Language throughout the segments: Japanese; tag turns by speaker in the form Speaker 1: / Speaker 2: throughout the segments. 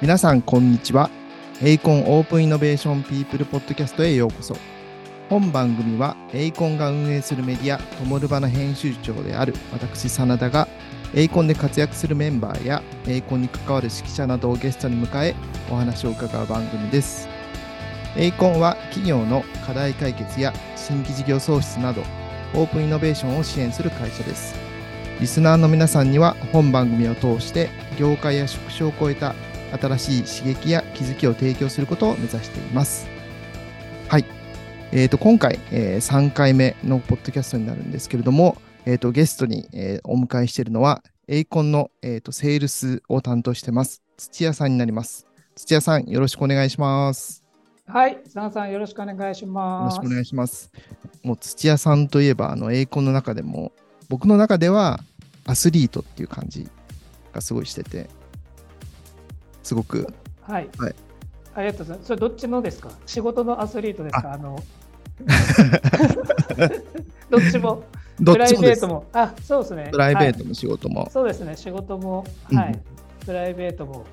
Speaker 1: 皆さん、こんにちは。 eiicon Open Innovation People ポッドキャストへようこそ。本番組は、 eiicon が運営するメディア、 TOMORUBA の編集長である私、真田が、 eiicon で活躍するメンバーや、 eiicon に関わる識者などをゲストに迎え、お話を伺う番組です。 eiicon は、企業の課題解決や新規事業創出など、オープンイノベーションを支援する会社です。リスナーの皆さんには本番組を通して業界や職種を超えた新しい刺激や気づきを提供することを目指しています。はい。えー、と今回、えー3回目のポッドキャストになるんですけれども、えー、とゲストに、えーお迎えしているのは、エイコンの、えー、とセールスを担当してます、土屋さんになります。土屋さん、よろしくお願いします。
Speaker 2: はい、佐野さんよろしくお願いし
Speaker 1: よろ
Speaker 2: ます。
Speaker 1: しくお願いします。もう土屋さんといえば、あの、エイコンの中でも、僕の中ではアスリートっていう感じがすごいしてて、すごく、
Speaker 2: はい、
Speaker 1: はい。
Speaker 2: ありがとうございます。それどっちのですか？仕事のアスリートですか？あ。の。どっちも、
Speaker 1: ど
Speaker 2: プライ
Speaker 1: っちもです。
Speaker 2: ベート。も、あ、そうですね。
Speaker 1: プライベー
Speaker 2: はい。
Speaker 1: トも仕事も。
Speaker 2: そうですね、仕事も、
Speaker 1: うん。
Speaker 2: はい、プライベートも、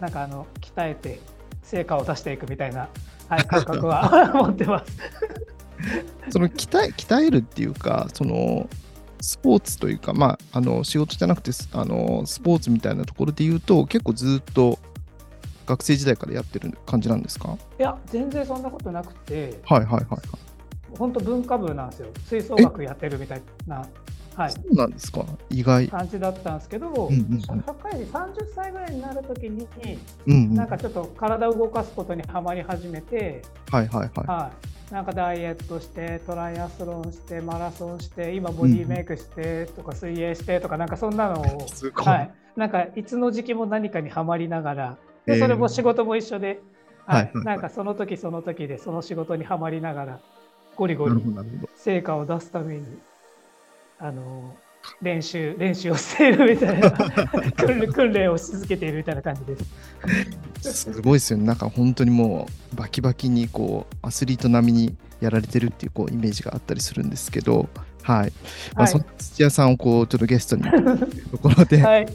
Speaker 2: なんかあの、鍛えて成果を出していくみたいな、はい、感覚は 持ってます。
Speaker 1: その鍛え鍛えるっていうか、そのスポーツというか、まあ、あの仕事じゃなくてすあのスポーツみたいなところで言うと、結構ずっと学生時代からやってる感じなんですか？
Speaker 2: いや、全然そんなことなくて、
Speaker 1: はいはいはいはい。
Speaker 2: 本当文化部なんですよ。吹奏楽やってるみたいな、はい、
Speaker 1: そうなんですか？意外。
Speaker 2: 感じだったんですけど、
Speaker 1: んうんうん
Speaker 2: 社会人30歳ぐらいになるときに、
Speaker 1: うんうん。
Speaker 2: なんかちょっと体を動かすことにはまり始めて、
Speaker 1: はいはいはい。
Speaker 2: はい、なんかダイエットして、トライアスロンして、マラソンして、今ボディメイクしてとか、水泳してとか、なんかそんなのを。はい、なんかいつの時期も何かにはまりながら、
Speaker 1: えー
Speaker 2: でそれも仕事も一緒で、
Speaker 1: は
Speaker 2: はいい
Speaker 1: はい
Speaker 2: なんかその時その時でその仕事にはまりながら、ゴリゴリ。成果を出すためにあの練習練習をしているみたいな 訓練をし続けているみたいな感じです。
Speaker 1: すごいですよね。なんか本当にもうバキバキにこうアスリート並みにやられてるっていうこうイメージがあったりするんですけど、はい。まあ、
Speaker 2: はい
Speaker 1: その土屋さんをこうちょっとゲストにところで、
Speaker 2: はい、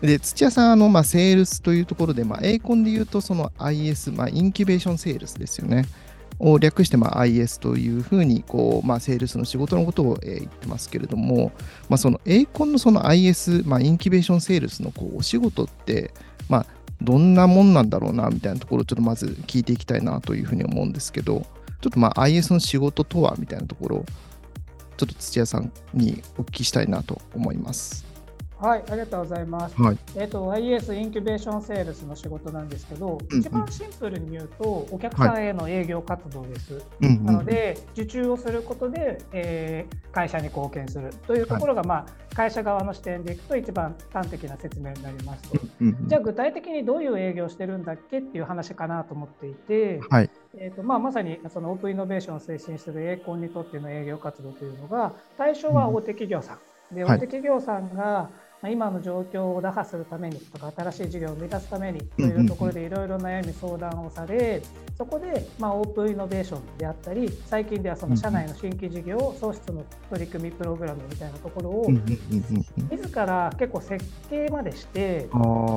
Speaker 1: で土屋さんあのまあセールスというところで、まあ、エイコンで言うとその IS、まあ、インキュベーションセールスですよね。を略してまあ IS というふうにこう、まあ、セールスの仕事のことを、えー言ってますけれども、まあ、そのエイコンのその IS、まあ、インキュベーションセールスのこうお仕事って、まあ、どんなもんなんだろうなみたいなところをちょっとまず聞いていきたいなというふうに思うんですけど、ちょっとまあ IS の仕事とはみたいなところをちょっと土屋さんにお聞きしたいなと思います。
Speaker 2: はい、ありがとうございます。
Speaker 1: はい。
Speaker 2: えっ、と IS インキュベーションセールスの仕事なんですけど、
Speaker 1: うん
Speaker 2: 一番シンプルに言うとお客さんへの営業活動です。
Speaker 1: うんうん
Speaker 2: なので受注をすることで、えー会社に貢献するというところが、まあ会社側の視点でいくと一番端的な説明になりますと。
Speaker 1: うんうん
Speaker 2: じゃあ具体的にどういう営業をしてるんだっけっていう話かなと思っていて、
Speaker 1: はい。
Speaker 2: えーとまあ、まさにそのオープンイノベーションを推進するエーコンにとっての営業活動というのが対象は大手企業さん、で
Speaker 1: はい
Speaker 2: 大手企業さんがまあ今の状況を打破するためにとか新しい事業を生み出すためにというところでいろいろ悩み相談をされそこでまあオープンイノベーションであったり最近ではその社内の新規事業創出の取り組みプログラムみたいなところを自ら結構設計までして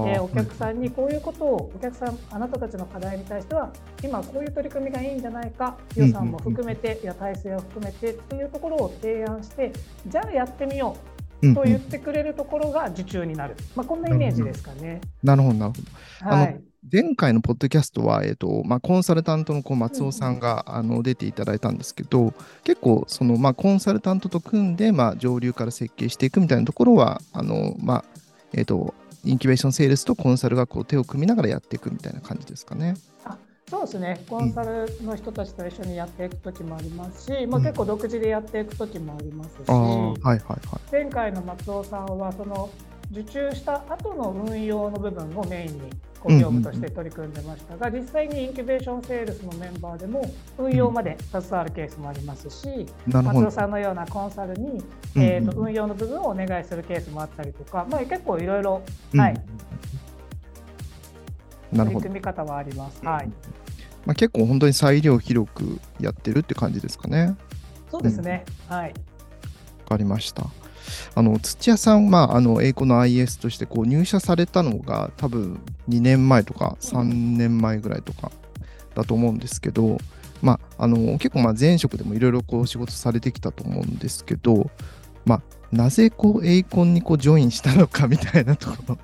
Speaker 2: でお客さんにこういうことをお客さんあなたたちの課題に対しては今こういう取り組みがいいんじゃないか予算も含めていや体制を含めてっていうところを提案してじゃあやってみよ
Speaker 1: う
Speaker 2: と言ってくれるところが受注になる、まあ、こんなイメージですかね。
Speaker 1: なるほど、なるほど。あの
Speaker 2: はい、
Speaker 1: 前回のポッドキャストは、えっとまあ、コンサルタントのこう松尾さんが、あの出ていただいたんですけど、結構その、まあ、コンサルタントと組んで、まあ、上流から設計していくみたいなところは、あのまあえっとインキュベーションセールスとコンサルがこう手を組みながらやっていくみたいな感じですかね。
Speaker 2: そうですねコンサルの人たちと一緒にやっていく時もありますし、まあ、
Speaker 1: うん
Speaker 2: 結構独自でやっていく時もありますし、
Speaker 1: ああ、はいはいはい。
Speaker 2: 前回の松尾さんはその受注した後の運用の部分をメインにこう業務として取り組んでましたが、実際にインキュベーションセールスのメンバーでも運用まで携わるケースもありますし、松尾。さんのようなコンサルに、
Speaker 1: うんうん
Speaker 2: えー、と運用の部分をお願いするケースもあったりとか、まあ、結構いろいろ
Speaker 1: うん
Speaker 2: はい
Speaker 1: なるほど。
Speaker 2: 取り組み方はあります。はい、
Speaker 1: まあ、結構本当に裁量広くやってるって感じですかね。
Speaker 2: そうですね、はい、
Speaker 1: わかりました。あの土屋さん、まあ、あの英語の IS としてこう入社されたのが多分2年前とか3年前ぐらいとかだと思うんですけど、まあ、あの結構まあ前職でもいろいろこう仕事されてきたと思うんですけど、まあ、なぜこうエイコンにこうジョインしたのかみたいなところ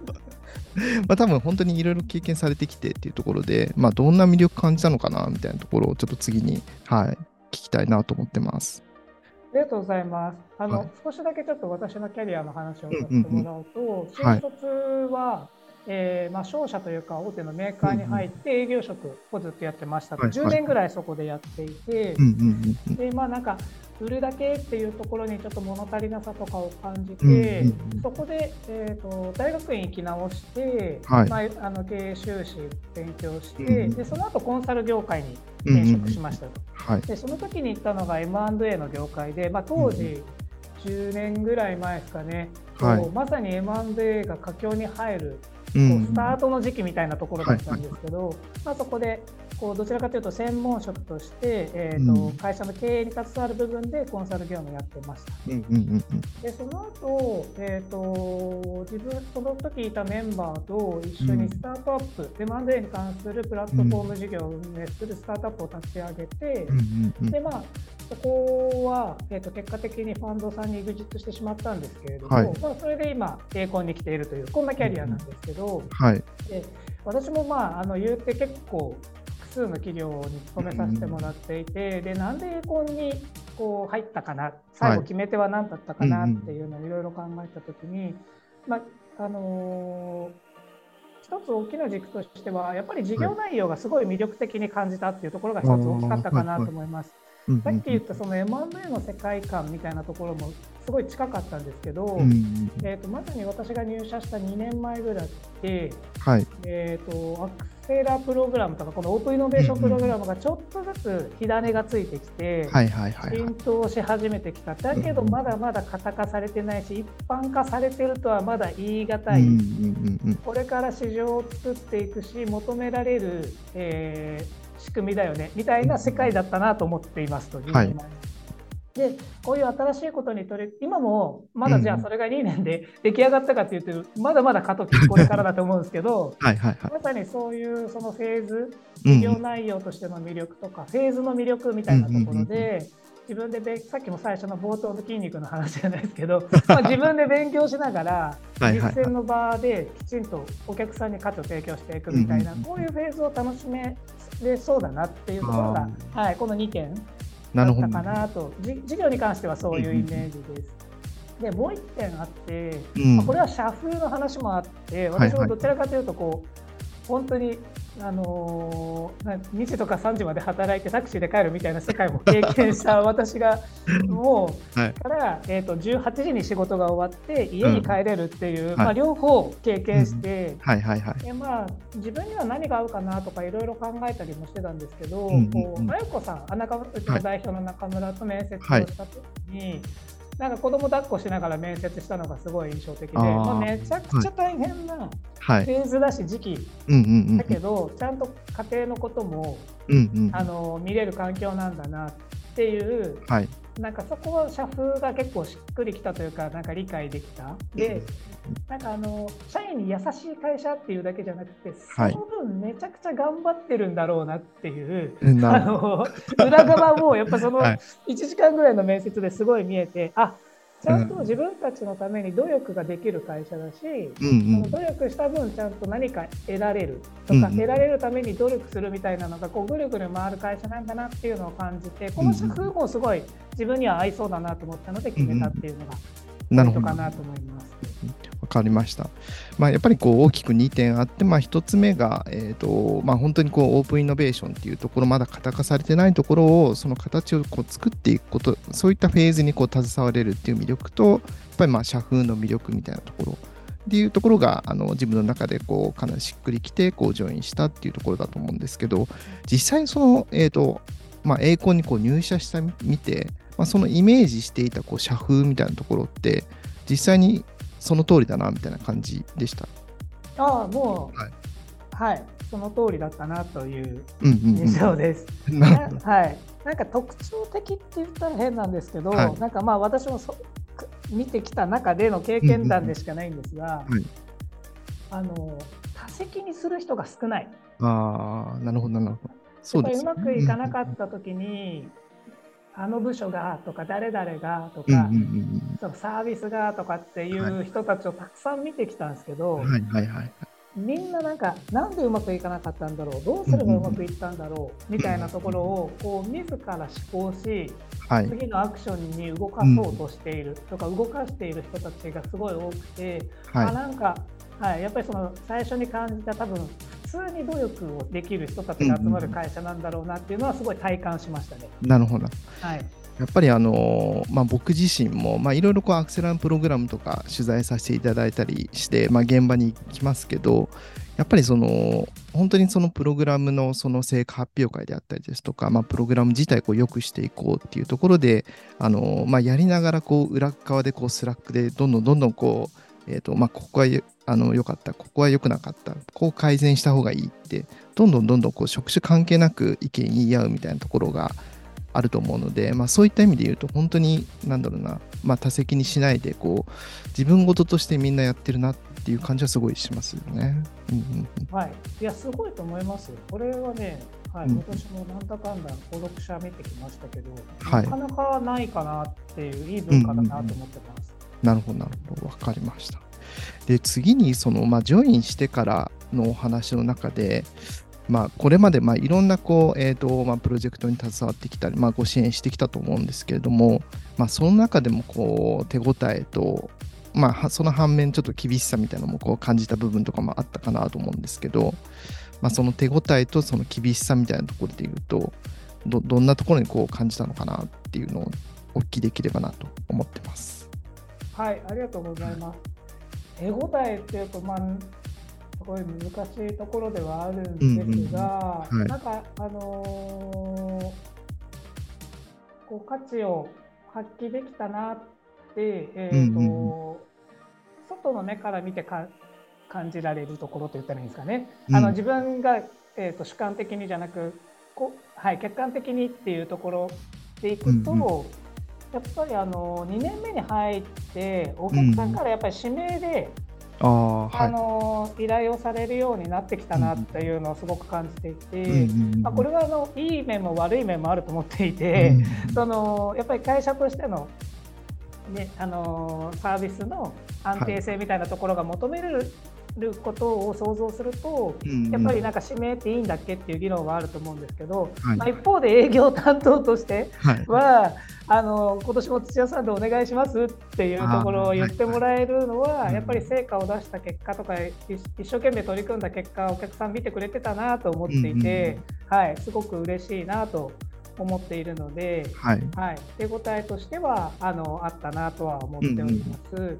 Speaker 1: まあ多分本当にいろいろ経験されてきてっていうところで、まあ、どんな魅力感じたのかなみたいなところをちょっと次に、はい、聞きたいなと思ってます。
Speaker 2: ありがとうございます。あの、はい、少しだけちょっと私のキャリアの話をさせてもらうと、新卒は、えー、まあ、商社というか大手のメーカーに入って営業職をずっとやってました、うんうん、10年ぐらいそこでやっていて、でまあなんか売るだけっていうところにちょっと物足りなさとかを感じて、うんうんうん、そこで、えーと、大学院行き直して、はい、まあ、あの経営修士勉強して、うんうん、でその後コンサル業界に転職しましたと、うんうんはい、でその時に行ったのが M&A の業界で、まあ、当時、10年ぐらい前ですかね、はい、まさに M&A が佳境に入るこうスタートの時期みたいなところだったんですけど、まあ、そこでこうどちらかというと専門職として、えーと会社の経営に携わる部分でコンサル業務をやってました。でその後、えーと、自分その時いたメンバーと一緒にスタートアップ、うん、M&A に関するプラットフォーム事業を運営するスタートアップを立ち上げて、でまあそこは、えーと、結果的にファンドさんに EXIT してしまったんですけれども、はい、まあ、それで今、エーコンに来ているという、こんなキャリアなんですけど、
Speaker 1: はい、
Speaker 2: で私も、まあ、あの言うて結構、複数の企業に勤めさせてもらっていて、うん、でなんでエーコンにこう入ったかな、最後、決め手は何だったかなっていうのをいろいろ考えたときに、まああのー一つ大きな軸としては、やっぱり事業内容がすごい魅力的に感じたっていうところが一つ大きかったかなと思います。さっき言ったその M&A の世界観みたいなところもすごい近かったんですけど、えーと、まさに私が入社した2年前ぐらいで、はい、えーと、アクセラープログラムとかこのオープンイノベーションプログラムがちょっとずつ火種がついてきて、浸透し始めてきた。だけどまだまだ型化されてないし一般化されてるとはまだ言い難い、これから市場を作っていくし求められる、えー仕組みだよねみたいな世界だったなと思っていますと、はい、でこういう新しいことに取り今もまだじゃあそれが2年で 出来上がったかというと、まだまだ過渡期 これからだと思うんですけどはいはい、はい、まさにそういうそのフェーズ事業内容としての魅力とか、フェーズの魅力みたいなところで。自分でさっきも最初の冒頭の筋肉の話じゃないですけど、まあ、自分で勉強しながら実践の場できちんとお客さんに価値を提供していくみたいな、こういうフェーズを楽しめでそうだなっていうところが、はい、この2点だったかなと事業に関してはそういうイメージです。でもう1点あって、うん、これは社風の話もあって私もどちらかというとこう、本当にあのー、2時とか3時まで働いてタクシーで帰るみたいな世界も 経験した私がもう、はい、から、えーと、18時に仕事が終わって家に帰れるっていう、うん、まあ、両方経験して、はいはいはい。でまあ、自分には何が合うかなとかいろいろ考えたりもしてたんですけど、うんうんうん、こう真由子さんあ中うちの代表の中村と面接をした時に、はいなんか子供抱っこしながら面接したのがすごい印象的で、まあ、めちゃくちゃ大変なフェーズだし時期だけど、ちゃんと家庭のことも、あの見れる環境なんだなっていう、はい、なんかそこは社風が結構しっくりきたというかなんか理解できた？でなんかあの社員に優しい会社っていうだけじゃなくてその分めちゃくちゃ頑張ってるんだろうなっていう、はい、あの裏側もやっぱその 1時間ぐらいの面接ですごい見えてあちゃんと自分たちのために努力ができる会社だし、うんうん、その努力した分ちゃんと何か得られるとか、うんうん、得られるために努力するみたいなのがこうぐるぐる回る会社なんだなっていうのを感じてこの社風もすごい自分には合いそうだなと思ったので決めたっていうのがポイントかなと思います。
Speaker 1: わかりました。まあ、やっぱりこう大きく2点あって、まあ、1つ目が、えーとまあ、本当にこうオープンイノベーションっていうところ、まだ型化されてないところを、その形をこう作っていくこと、そういったフェーズにこう携われるっていう魅力と、やっぱりまあ社風の魅力みたいなところっていうところがあの自分の中でこうかなりしっくりきてこうジョインしたっていうところだと思うんですけど、実際にその、えーとまあ、栄光にこう入社したみて、まあ、そのイメージしていたこう社風みたいなところって、実際にその通りだなみたいな感じでした。
Speaker 2: ああ、もう、はい、はい、その通りだったなという印象です。うんうんうん、はい、なんか特徴的って言ったら変なんですけど、はい、なんかまあ私もそ見てきた中での経験談でしかないんですが、
Speaker 1: うんうんはい
Speaker 2: あの多席にする人が少ない。
Speaker 1: ああ、なるほど、なるほど。そ
Speaker 2: う
Speaker 1: うですね
Speaker 2: まくいかなかった時に、あの部署がとか誰々がとか、
Speaker 1: うんうんうん
Speaker 2: そのサービスがとかっていう人たちをたくさん見てきたんですけど、
Speaker 1: うん。はいはいはい。
Speaker 2: みんななんかなんでうまくいかなかったんだろう？どうすればうまくいったんだろう？みたいなところをこう自ら思考し
Speaker 1: はい。
Speaker 2: 次のアクションに動かそうとしているとか動かしている人たちがすごい多くて、あ
Speaker 1: は
Speaker 2: なんか、はい、やっぱりその最初に感じた多分普通に努力をできる人たちが集まる会社なんだろうなっていうのはすごい体感しましたね。
Speaker 1: い。なるほど。
Speaker 2: はい、
Speaker 1: やっぱりあのーまあ、僕自身もまあいろいろこうアクセラプログラムとか取材させていただいたりして、まあ、現場に行きますけどやっぱりその本当にそのプログラムのその成果発表会であったりですとか、まあ、プログラム自体こう良くしていこうっていうところであのー、まあ、やりながらこう裏側でこう Slack でどんどんどんどんこうえーとまあ、ここはあの良かった、ここは良くなかった、こう改善した方がいいって、どんどんどんどんこう職種関係なく意見言い合うみたいなところがあると思うので、まあ、そういった意味で言うと、本当に、なんだろうな、まあ、多責にしないで、こう、自分事としてみんなやってるなっていう感じはすごいしますよね。うんうんうん
Speaker 2: はい、いやすごいと思いますよ。これはね、はい、
Speaker 1: うん
Speaker 2: 私もなんだかんだ登録者見てきましたけど、
Speaker 1: はい
Speaker 2: なかなかないかなっていういい文化だなと思ってます。
Speaker 1: なるほど、なるほど。わかりました。で、次に、その、まあ、ジョインしてからのお話の中で、まあ、これまで、まあ、いろんな、こう、えっ、と、まあ、プロジェクトに携わってきたり、まあ、ご支援してきたと思うんですけれども、まあ、その中でも、こう、手応えと、まあ、その反面、ちょっと厳しさみたいなのも、こう、感じた部分とかもあったかなと思うんですけど、まあ、その手応えと、その厳しさみたいなところで言うと、ど、どんなところに、こう、感じたのかなっていうのを、お聞きできればなと思ってます。
Speaker 2: はい、ありがとうございます。手応えっていうと、まあ、すごい難しいところではあるんですが、
Speaker 1: うんうんはい。
Speaker 2: なんか、あのーこう価値を発揮できたなって、えーと
Speaker 1: うんうん
Speaker 2: 外の目から見てか感じられるところと言ったらいいんですかね。
Speaker 1: うん。
Speaker 2: あの自分が、えー、と主観的にじゃなくこう、はい、客観的にっていうところでいくと、
Speaker 1: うん
Speaker 2: やっぱりあの2年目に入ってお客さんからやっぱり指名で、
Speaker 1: ああ、はい。
Speaker 2: 依頼をされるようになってきたなっていうのをすごく感じていて、
Speaker 1: うんうんうん
Speaker 2: まあ、これはあのいい面も悪い面もあると思っていて、
Speaker 1: うん。
Speaker 2: そのやっぱり会社としての,、ね、あのサービスの安定性みたいなところが求めることを想像すると、
Speaker 1: うんうん。
Speaker 2: やっぱりなんか指名っていいんだっけっていう議論はあると思うんですけど、
Speaker 1: はい。
Speaker 2: まあ、一方で営業担当として
Speaker 1: はい。
Speaker 2: はあの今年も土屋さんでお願いしますっていうところを言ってもらえるのは、
Speaker 1: はい。
Speaker 2: やっぱり成果を出した結果とかい一生懸命取り組んだ結果お客さん見てくれてたなと思っていて、はい、すごく嬉しいなと思っているので、
Speaker 1: はい。
Speaker 2: はい、手応えとしてはあのあったなとは思っております。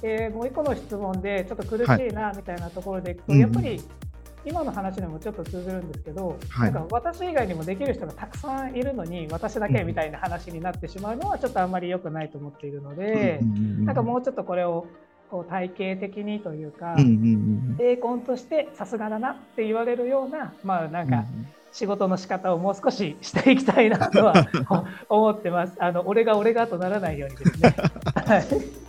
Speaker 2: でもう一個の質問でちょっと苦しいなみたいなところでいくと、
Speaker 1: うん
Speaker 2: やっぱり今の話にもちょっと通ずるんですけど、
Speaker 1: はい。
Speaker 2: なんか私以外にもできる人がたくさんいるのに私だけみたいな話になってしまうのはちょっとあんまり良くないと思っているので、なんかもうちょっとこれをこう体系的にというか、
Speaker 1: うんうんうん
Speaker 2: エーコンとしてさすがだなって言われるような、まあなんか仕事の仕方をもう少ししていきたいなとは 思ってます。あの俺が俺がとならないようにですね。はい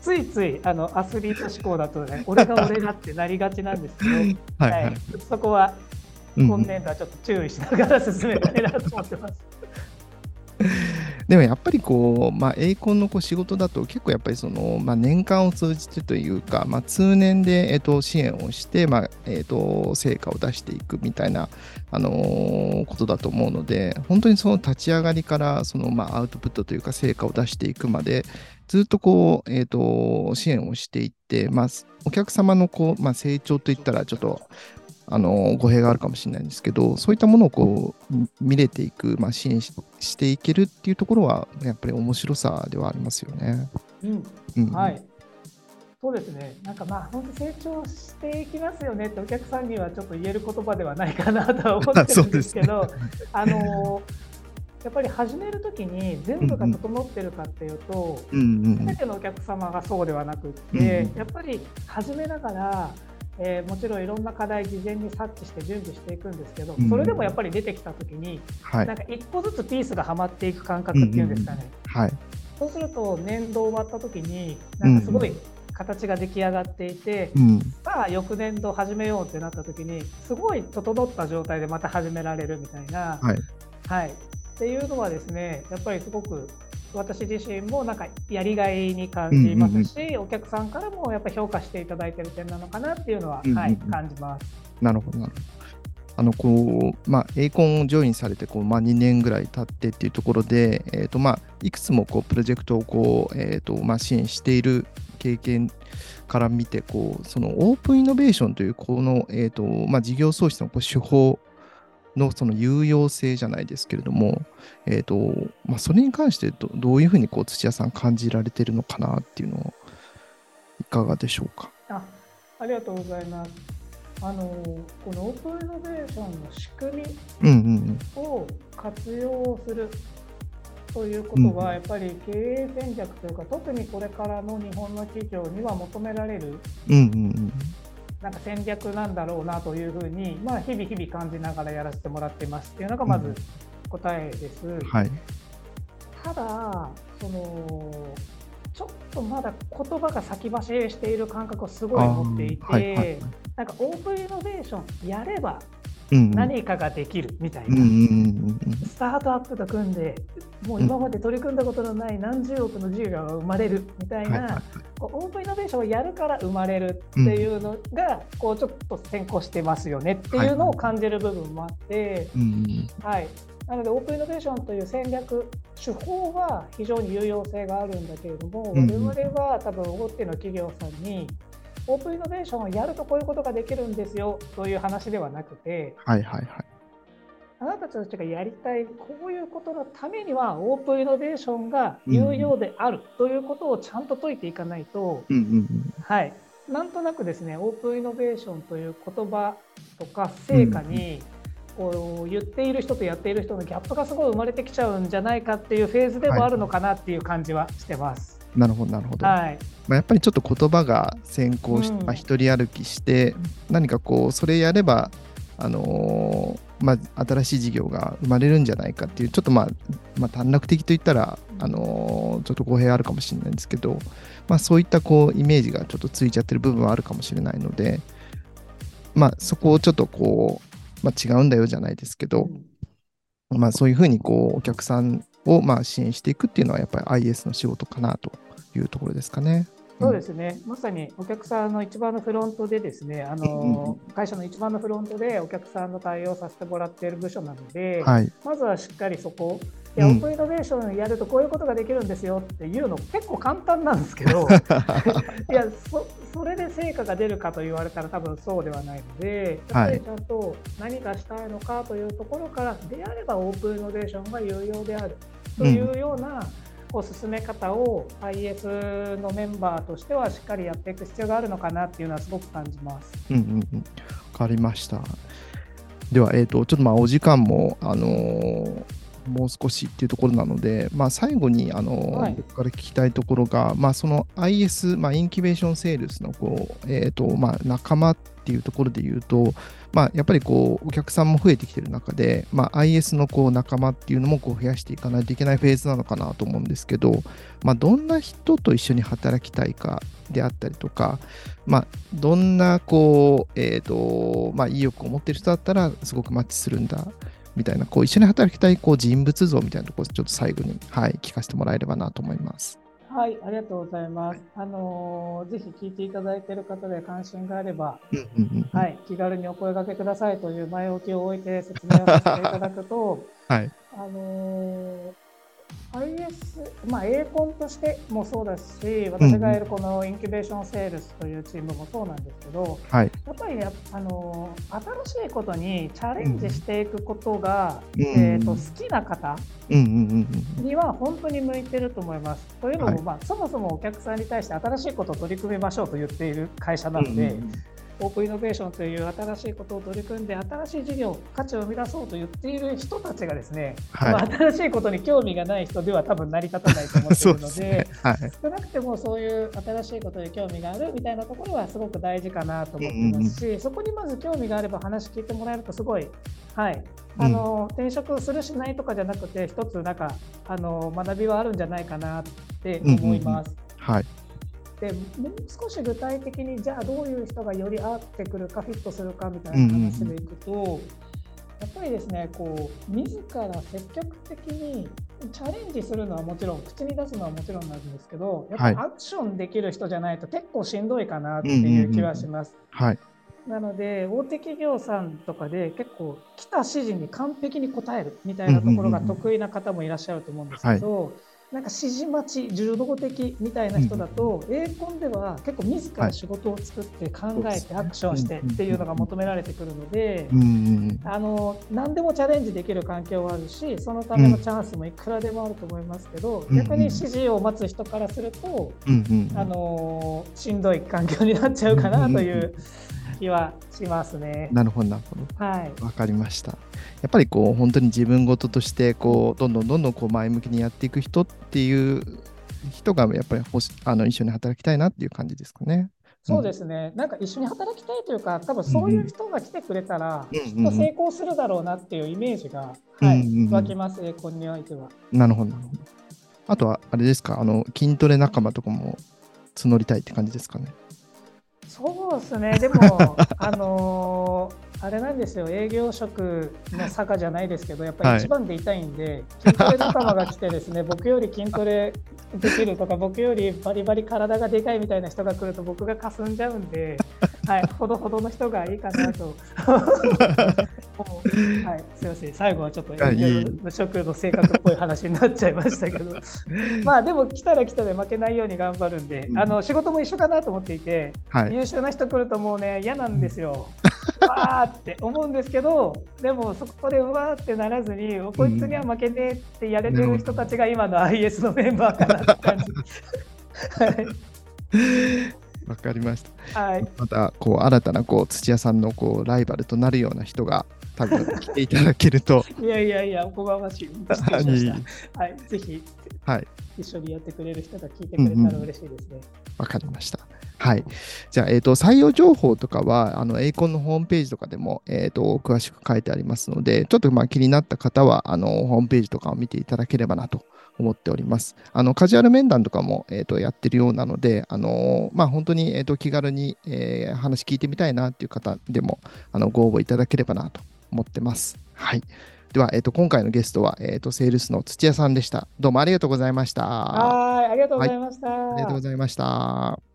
Speaker 2: ついついあのアスリート志向だとね、俺が俺がってなりがちなんですけど、
Speaker 1: はい
Speaker 2: は
Speaker 1: はいい。
Speaker 2: そこは
Speaker 1: うん
Speaker 2: 今年度はちょっと注意しながら進めたいなと思ってます。
Speaker 1: でもやっぱりこう、まあ、エイコンのこう仕事だと結構やっぱりその、まあ、年間を通じてというか、まあ、通年で、えっと支援をして、まあえっと成果を出していくみたいな、あのーことだと思うので本当にその立ち上がりからその、まあ、アウトプットというか成果を出していくまでずっとこう、えっと支援をしていって、まあ、お客様のこう、まあ、成長といったらちょっとあの語弊があるかもしれないんですけど、そういったものをこうみ見れていく、まあ、支援ししていけるっていうところは、やっぱり面白さではありますよね。
Speaker 2: うん
Speaker 1: うん、
Speaker 2: はい。そうですね。なんかまあ本当成長していきますよねってお客さんにはちょっと言える言葉ではないかなとは思ってるんですけど、あのやっぱり始めるときに全部が整ってるかっていうと、
Speaker 1: うんうん
Speaker 2: 全てのお客様がそうではなくって、
Speaker 1: うん
Speaker 2: やっぱり始めながら、えーもちろんいろんな課題事前に察知して準備していくんですけど、
Speaker 1: うん
Speaker 2: それでもやっぱり出てきたときに、
Speaker 1: はい
Speaker 2: なんか一個ずつピースがはまっていく感覚っていうんですかね。
Speaker 1: はい。
Speaker 2: そうすると年度終わった時になんかすごい形が出来上がっていて、
Speaker 1: うん。
Speaker 2: さあ翌年度始めようってなった時にすごい整った状態でまた始められるみたいな、
Speaker 1: はい。
Speaker 2: はい、っていうのはですねやっぱりすごく私自身もなんかやりがいに感じますし、お客さんからもやっぱり評価していただいてる点なのかなっていうのは、
Speaker 1: うんうんうん
Speaker 2: はい、感じます。
Speaker 1: なるほど、なるほど。あの、こう、まあ、エイコンをジョインされて、こう、まあ、2年ぐらい経ってっていうところで、えっ、と、まあ、いくつも、こう、プロジェクトを、こう、えっ、と、まあ、支援している経験から見て、こう、その、オープンイノベーションという、この、えっ、と、まあ、事業創出のこう手法の、その、有用性じゃないですけれども、えっ、と、まあ、それに関してど、どういうふうに、こう、土屋さん感じられてるのかなっていうのを、いかがでしょうか？
Speaker 2: あありがとうございます。あのこのオープンイノベーションの仕組みを活用するということは、
Speaker 1: うん
Speaker 2: やっぱり経営戦略というか、特にこれからの日本の企業には求められる
Speaker 1: うん。うんうんうん。
Speaker 2: なんか戦略なんだろうなというふうに、まあ、日々日々感じながらやらせてもらってますっていうのがまず答えです。
Speaker 1: はい。
Speaker 2: ただそのちょっとまだ言葉が先走りしている感覚をすごい持っていて、
Speaker 1: はいはいはい
Speaker 2: なんかオープンイノベーションやれば
Speaker 1: うんうん
Speaker 2: 何かができるみたいな、スタートアップと組んでもう今まで取り組んだことのない何十億の事業が生まれるみたいな、こうオープンイノベーションをやるから生まれるっていうのが、こうちょっと先行してますよねっていうのを感じる部分もあって、はい、なのでオープンイノベーションという戦略手法は非常に有用性があるんだけれども、我々は多分大手の企業さんにオープンイノベーションをやるとこういうことができるんですよという話ではなくて
Speaker 1: はいはいはい。
Speaker 2: あなたたちがやりたいこういうことのためにはオープンイノベーションが有用であるということをちゃんと解いていかないと、
Speaker 1: うんうんうん
Speaker 2: はい、なんとなくですねオープンイノベーションという言葉とか成果に、こう言っている人とやっている人のギャップがすごい生まれてきちゃうんじゃないかっていうフェーズでもあるのかなっていう感じはしてます。
Speaker 1: なるほどなるほど。
Speaker 2: はい、
Speaker 1: まあ、やっぱりちょっと言葉が先行し、
Speaker 2: うん。
Speaker 1: まあ、一人歩きして何かこうそれやれば、あのーまあ、新しい事業が生まれるんじゃないかっていうちょっとまあ、まあ、短絡的と言ったら、あのーちょっと語弊あるかもしれないんですけど、まあ、そういったこうイメージがちょっとついちゃってる部分はあるかもしれないので、まあ、そこをちょっとこう、まあ、違うんだよじゃないですけど、まあ、そういうふうにこうお客さんをまあ支援していくっていうのはやっぱり IS の仕事かなというところですかね。
Speaker 2: そうですね、まさにお客さんの一番のフロントでですね、あの会社の一番のフロントでお客さんの対応させてもらっている部署なので、
Speaker 1: はい。
Speaker 2: まずはしっかりそこ、いや
Speaker 1: うん
Speaker 2: オープンイノベーションやるとこういうことができるんですよっていうの結構簡単なんですけど、いやそそれで成果が出るかと言われたら多分そうではないので、やっぱりちゃんと何がしたいのかというところから、であればオープンイノベーションが有用であるというような、こう進め方を IS のメンバーとしてはしっかりやっていく必要があるのかなっていうのはすごく感じます。
Speaker 1: うんうんうん。わかりました。では、えっ、と、ちょっとまあお時間も、あのーもう少しっていうところなので、まあ、最後に、あのー
Speaker 2: はい。
Speaker 1: 僕から聞きたいところが、まあ、その IS、まあ、インキュベーションセールスのこう、えーとまあ、仲間っていうところで言うと、まあ、やっぱりこうお客さんも増えてきてる中で、まあ、IS のこう仲間っていうのもこう増やしていかないといけないフェーズなのかなと思うんですけど、まあ、どんな人と一緒に働きたいかであったりとか、まあ、どんなこう、えーとまあ、意欲を持っている人だったらすごくマッチするんだみたいなこう一緒に働きたいこう人物像みたいなところちょっと最後に、はい、聞かせてもらえればなと思います。
Speaker 2: はい、ありがとうございます。あのーぜひ聞いていただいている方で関心があれば、はい、気軽にお声掛けくださいという前置きを置いて説明をさせていただくと、
Speaker 1: はい
Speaker 2: あのー IS、まあ、A コンとしてもそうですし、私がいるこのインキュベーションセールスというチームもそうなんですけど、
Speaker 1: はい。
Speaker 2: やっぱりね、あのー新しいことにチャレンジしていくことが、
Speaker 1: うん。
Speaker 2: えー、と好きな方
Speaker 1: うんうんうんうん
Speaker 2: には本当に向いてると思います。というのも、
Speaker 1: はい。
Speaker 2: まあ、そもそもお客さんに対して新しいことを取り組みましょうと言っている会社なので、オープンイノベーションという新しいことを取り組んで、新しい事業、価値を生み出そうと言っている人たちがですね、はい、まあ、新しいことに興味がない人では多分成り立たないと思っているので、でね。はい、少なくてもそういう新しいことに興味があるみたいなところはすごく大事かなと思っていますし、うんうん、そこにまず興味があれば話聞いてもらえるとすごい、はい、あの、うん、転職するしないとかじゃなくて、一つなんかあの学びはあるんじゃないかなって思います。
Speaker 1: うんうんうん、はい
Speaker 2: でもう少し具体的にじゃあどういう人がより合ってくるかフィットするかみたいな話でいくと、うんうん、やっぱりですねこう自ら積極的にチャレンジするのはもちろん口に出すのはもちろんなんですけどやっぱアクションできる人じゃないと結構しんどいかなっていう気はします。
Speaker 1: はい。
Speaker 2: なので大手企業さんとかで結構来た指示に完璧に応えるみたいなところが得意な方もいらっしゃると思うんですけど、はいなんか指示待ち、柔道的みたいな人だと、うん、エーコンでは結構自ら仕事を作って考えてアクションしてっていうのが求められてくるので、あの何でもチャレンジできる環境はあるし、そのためのチャンスもいくらでもあると思いますけど、逆に指示を待つ人からすると、あのしんどい環境になっちゃうかなという。気はしますね。
Speaker 1: なるほど、なるほど。
Speaker 2: はい。
Speaker 1: わかりました。やっぱりこう、本当に自分事として、こう、どんどんどんどんこう前向きにやっていく人っていう人が、やっぱりあの一緒に働きたいなっていう感じですかね。
Speaker 2: そうですね、うん、なんか一緒に働きたいというか、多分そういう人が来てくれたら、きっと成功するだろうなっていうイメージが、はい、湧きます、エコンにおいては。
Speaker 1: なるほど、なるほど。あとは、あれですか、あの筋トレ仲間とかも募りたいって感じですかね。
Speaker 2: そうですね、でも、あのー、あれなんですよ、営業職の坂じゃないですけど、やっぱり一番で痛いんで、はい、筋トレ仲間が来て、ですね 僕より筋トレできるとか、僕よりバリバリ体がでかいみたいな人が来ると、僕がかすんじゃうんで、はい、ほどほどの人がいいかなと。はい、すみません、最後はちょっと無職の性格っぽい話になっちゃいましたけど、まあでも来たら来たで負けないように頑張るんで、うん、あの仕事も一緒かなと思っていて、はい、優秀な人来るともうね、嫌なんですよ。わーって思うんですけど、でもそこでうわーってならずに、こいつには負けねえってやれてる人たちが今の IS のメンバーかなって感じ。
Speaker 1: はい。わかりまし
Speaker 2: た。はい、
Speaker 1: またこう新たなこう土屋さんのこうライバルとなるような人が多分来ていただけると。
Speaker 2: いやいやいや、おこがましい。はい、ぜひ、はい、一緒にやってくれる人が聞いてくれたら嬉しいですね。わ、
Speaker 1: うん、かりました。はい。じゃあ、えっ、ー、と、採用情報とかは、あの、エイコンのホームページとかでも、えっ、ー、と、詳しく書いてありますので、ちょっとまあ気になった方は、あの、ホームページとかを見ていただければなと思っております。あの、カジュアル面談とかも、えっ、ー、と、やってるようなので、あの、まあ本当に、えっ、と、気軽に、えー、話聞いてみたいなっていう方でも、あの、ご応募いただければなと思ってます。はい。では、えっ、と、今回のゲストは、えっ、と、セールスの土屋さんでした。どうもありがとうございました。
Speaker 2: はい、ありがとうございました、は
Speaker 1: い。ありがとうございました。